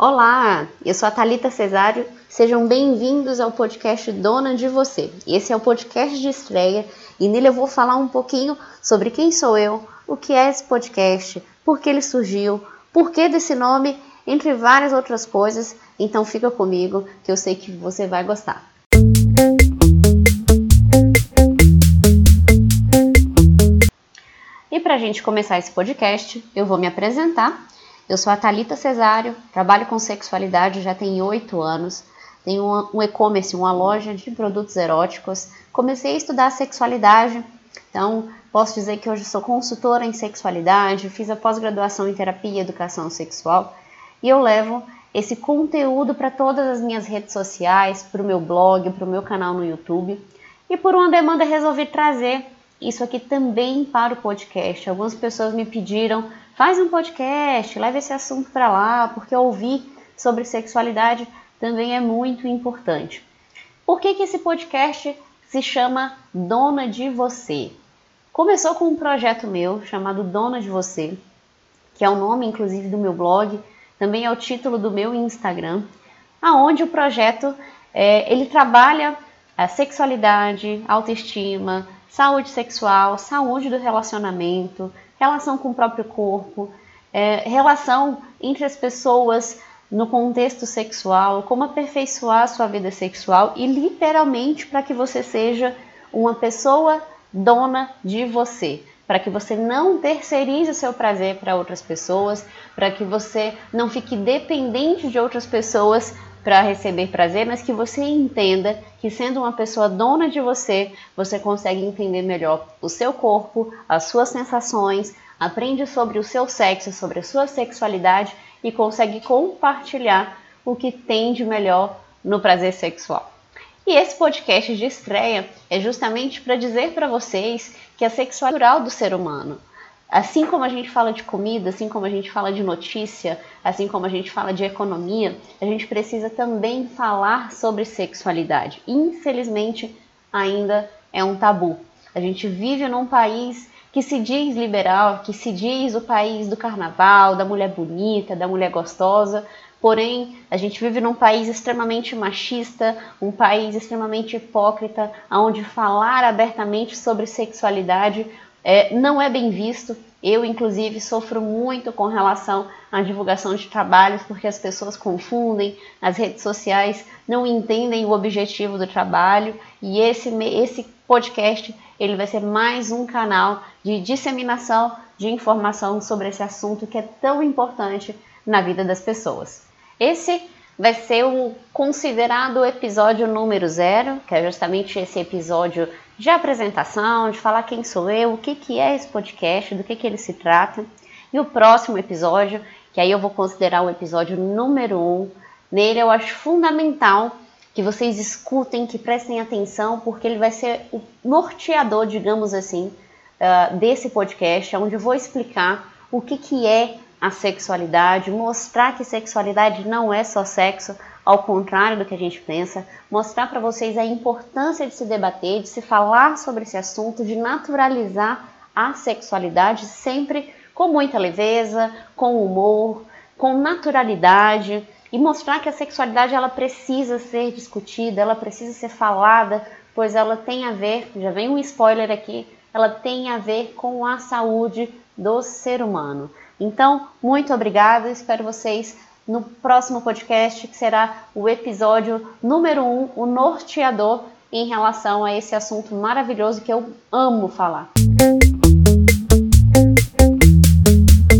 Olá, eu sou a Talita Cesário. Sejam bem-vindos ao podcast Dona de Você. Esse é o podcast de estreia e nele eu vou falar um pouquinho sobre quem sou eu, o que é esse podcast, por que ele surgiu, por que desse nome, entre várias outras coisas. Então fica comigo que eu sei que você vai gostar. E para a gente começar esse podcast, eu vou me apresentar. Eu sou a Talita Cesário, trabalho com sexualidade já tem oito anos. Tenho um e-commerce, uma loja de produtos eróticos. Comecei a estudar sexualidade, então posso dizer que hoje sou consultora em sexualidade, fiz a pós-graduação em terapia e educação sexual e eu levo esse conteúdo para todas as minhas redes sociais, para o meu blog, para o meu canal no YouTube. E por uma demanda resolvi trazer isso aqui também para o podcast. Algumas pessoas me pediram, faz um podcast, leve esse assunto para lá, porque ouvir sobre sexualidade também é muito importante. Por que, que esse podcast se chama Dona de Você? Começou com um projeto meu chamado Dona de Você, que é o nome inclusive do meu blog, também é o título do meu Instagram, aonde o projeto é, ele trabalha a sexualidade, autoestima, saúde sexual, saúde do relacionamento, relação com o próprio corpo, é, relação entre as pessoas no contexto sexual, como aperfeiçoar a sua vida sexual e literalmente para que você seja uma pessoa dona de você, para que você não terceirize o seu prazer para outras pessoas, para que você não fique dependente de outras pessoas para receber prazer, mas que você entenda que sendo uma pessoa dona de você, você consegue entender melhor o seu corpo, as suas sensações, aprende sobre o seu sexo, sobre a sua sexualidade e consegue compartilhar o que tem de melhor no prazer sexual. E esse podcast de estreia é justamente para dizer para vocês que a sexualidade é natural do ser humano. Assim como a gente fala de comida, assim como a gente fala de notícia, assim como a gente fala de economia, a gente precisa também falar sobre sexualidade. Infelizmente, ainda é um tabu. A gente vive num país que se diz liberal, que se diz o país do carnaval, da mulher bonita, da mulher gostosa, porém a gente vive num país extremamente machista, um país extremamente hipócrita, onde falar abertamente sobre sexualidade é, não é bem visto. Eu, inclusive, sofro muito com relação à divulgação de trabalhos, porque as pessoas confundem, as redes sociais não entendem o objetivo do trabalho, e esse, esse podcast ele vai ser mais um canal de disseminação de informação sobre esse assunto que é tão importante na vida das pessoas. Esse vai ser o considerado episódio número zero, que é justamente esse episódio de apresentação, de falar quem sou eu, o que, que é esse podcast, do que, que ele se trata. E o próximo episódio, que aí eu vou considerar o episódio número um, nele eu acho fundamental que vocês escutem, que prestem atenção, porque ele vai ser o norteador, digamos assim, uh, desse podcast, onde eu vou explicar o que, que é a sexualidade, mostrar que sexualidade não é só sexo, ao contrário do que a gente pensa, mostrar para vocês a importância de se debater, de se falar sobre esse assunto, de naturalizar a sexualidade sempre com muita leveza, com humor, com naturalidade e mostrar que a sexualidade ela precisa ser discutida, ela precisa ser falada, pois ela tem a ver, já vem um spoiler aqui, ela tem a ver com a saúde do ser humano. Então, muito obrigada, espero vocês no próximo podcast, que será o episódio número 1, um, o norteador, em relação a esse assunto maravilhoso que eu amo falar.